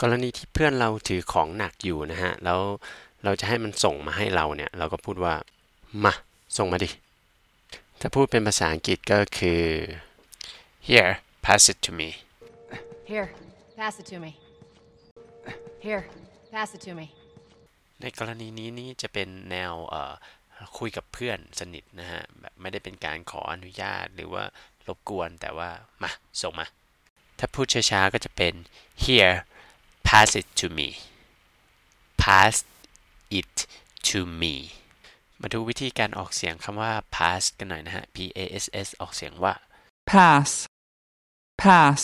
กรณีที่เพื่อนเราถือของหนักอยู่นะฮะ แล้วเราจะให้มันส่งมาให้เราเนี่ย เราก็พูดว่า มา ส่งมาดิ ถ้าพูดเป็นภาษาอังกฤษก็คือ here pass it to me Here, pass it to me. Here, pass it to me. ในกรณีนี้นี่จะเป็นแนวเอ่อคุยกับเพื่อนสนิทนะฮะแบบไม่ได้เป็นการขออนุญาตหรือว่ารบกวนแต่ว่า มา ส่งมา ถ้าพูดช้าๆก็จะเป็น here pass it to me pass it to me มาดูวิธีการออกเสียงคำว่า pass กันหน่อยนะฮะ p a s s ออกเสียงว่า pass, pass,